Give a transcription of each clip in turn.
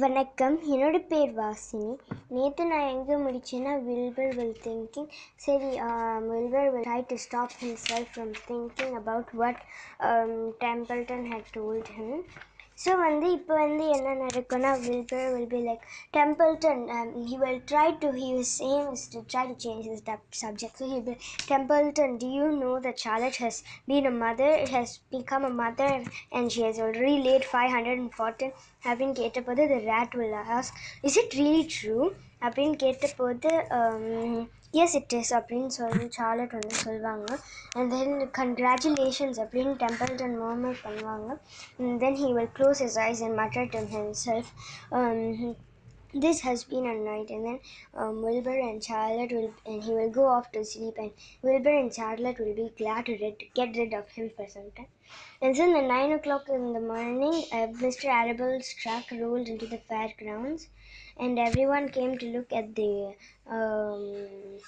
வணக்கம் என்னோட பேர் வாசினி நேற்று நான் எங்கே முடித்தேன்னா வில்பர் வில் திங்கிங் சரி Wilbur will try to stop himself from thinking about what Templeton had told him so வந்து இப்போ வந்து என்ன நடக்கும்னா will will be like Templeton he will try to he same is to try to change his subject so he will Templeton to you know the Charlotte has been a mother has become a mother and she has already laid five hundred and fourteen அப்படின்னு கேட்டபோது the rat will ask is it really true அப்படின்னு கேட்டபோது S it is அப்படின்னு சொல்லி Charlotte வந்து சொல்லுவாங்க and then congratulations அப்படின்னு Templeton murmur பண்ணுவாங்க. Then he will close his eyes and mutter to himself this has been a night and then um, wilbur and charlotte will and he will go off to sleep and wilbur and charlotte will be glad to rid, get rid of him for some time. And then at nine o'clock in the morning uh, mr arable's truck rolled into the fairgrounds and everyone came to look at the um,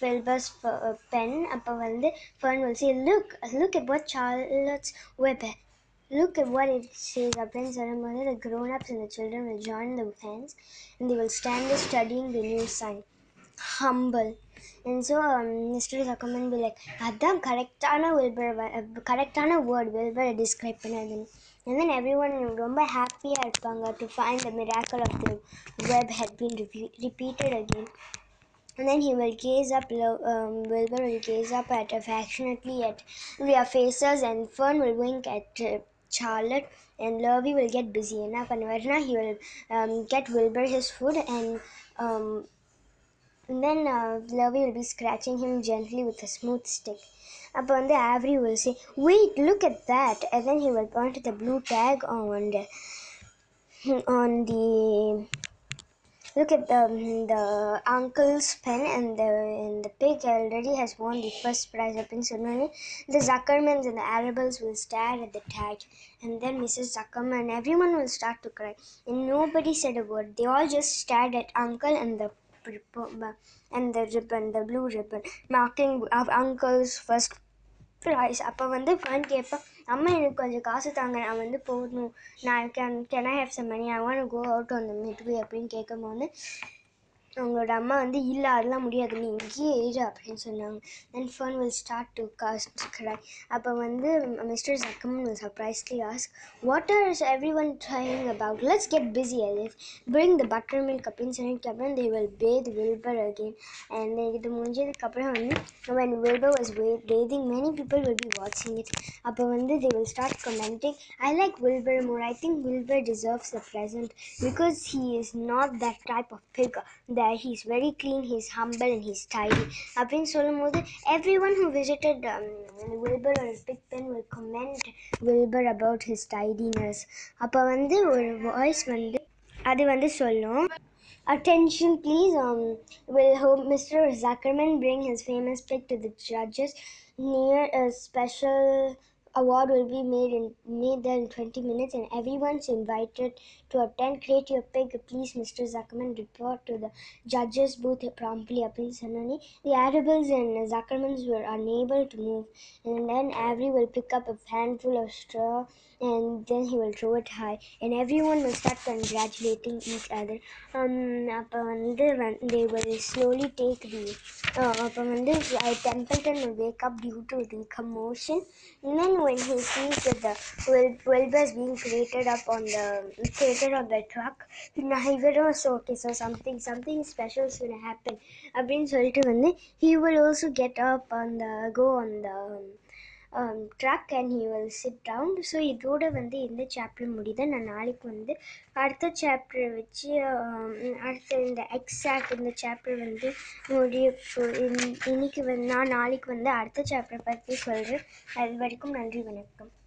Wilbur's uh, pen அப்போ வந்து fern will say, Look, look at what Charlotte's web look at what it says அப்படின்னு சொல்லும்போது the grown-ups and the children will join the fans and they will stand there studying the new sign humble and so um, Mr. Zuckerman will be like அதான் கரெக்டான Wilbur கரெக்டான word வில்பரை describe பண்ணது and then everyone ரொம்ப ஹாப்பியாக இருப்பாங்க to find the miracle of the web had been repeat, repeated again and then he will gaze up, lo- um, Wilbur will gaze up at affectionately at their faces, and Fern will wink at uh, Charlotte and Lurvy will get busy and Apanvarna he will um, get Wilbur his food and, um, and then uh, will be scratching him gently with a smooth stick. Upon the Avery will say, wait, look at that. And then he will point to the blue tag on the, on the look at the, the uncle's pen and the and the pig already has won the first prize up in Sunani. The Zuckermans and the Arables will stare at the tag and then Mrs. Zuckerman everyone will start to cry and nobody said a word. They all just stared at uncle and the and the ribbon, the blue ribbon, marking of uncle's first prize அப்போ வந்து fun கேட்பேன் அம்மா எனக்கு கொஞ்சம் காசு தாங்க நான் வந்து போகணும். நான் can can I have some money I want go out on the midway அப்படின்னு கேட்கும்போது அவங்களோட அம்மா வந்து இல்லை அதெல்லாம் முடியாது. நீ இங்கேயே இரு அப்படின்னு சொன்னாங்க. Then Fern will start to cast cry அப்போ வந்து mister Zuckerman will surprisingly ask what are is every one trying about let's get busy alive bring the buttermilk அப்படின்னு சொன்னதுக்கப்புறம் they will bathe Wilbur again and இது முடிஞ்சதுக்கப்புறம் வந்து when Wilbur was bathing many people will be வாட்சிங் it அப்போ வந்து they will start commenting I like Wilbur more I think Wilbur deserves a present because he is not that type of figure that he's very clean he's humble and he's tidy அப்படின்னு சொல்லும்போது everyone who visited um, Wilbur or his big pen will comment Wilbur about his tidiness அப்போ வந்து ஒரு voice வந்து அது வந்து சொல்லும் Attention, please. Um, will ho- Mr. Zuckerman bring his famous pick to the judges? Near a special award will be made in made there in 20 minutes, and everyone's invited to attend. Create your pick, please. Mr. Zuckerman report to the judges booth promptly. Appeal Sanani. The Arabels and Zuckermans were unable to move, and then Avery will pick up a handful of straw and then he will throw it high and everyone will start congratulating each other um அப்போ வந்து when- they will slowly take the uh, அப்போ வந்து uh, Templeton will wake up due to the commotion and then when he sees that the Wil- Wilbur is being created up on the created on the truck இவரும் so okay so something something special is going to happen அப்படின்னு சொல்லிட்டு வந்து he will also get up on the go on the um, and he will sit down so இதோட வந்து இந்த chapter முடியுது. நான் நாளைக்கு வந்து அடுத்த சாப்டர் வச்சு um, அடுத்த இந்த எக்ஸாக்ட் இந்த சாப்டர் வந்து முடிய இன்னைக்கு வந்து நான் நாளைக்கு வந்து அடுத்த சாப்டர் பற்றி சொல்கிறேன் அது வரைக்கும் நன்றி வணக்கம்.